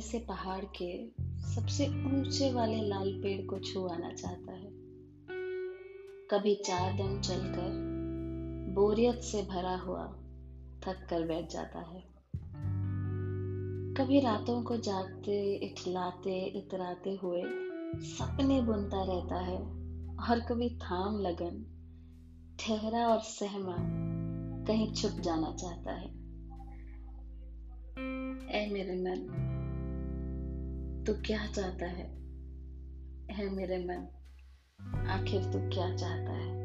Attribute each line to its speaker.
Speaker 1: से पहाड़ के सबसे ऊँचे वाले लाल पेड़ को छू आना चाहता है। कभी चार दिन चलकर बोरियत से भरा हुआ थक कर बैठ जाता है। कभी रातों को जागते, इठलाते, इतराते हुए सपने बुनता रहता है और कभी थाम लगन, ठहरा और सहमा कहीं छुप जाना चाहता है। ऐ मेरे मन। तू क्या चाहता है? है मेरे मन। आखिर तू क्या चाहता है?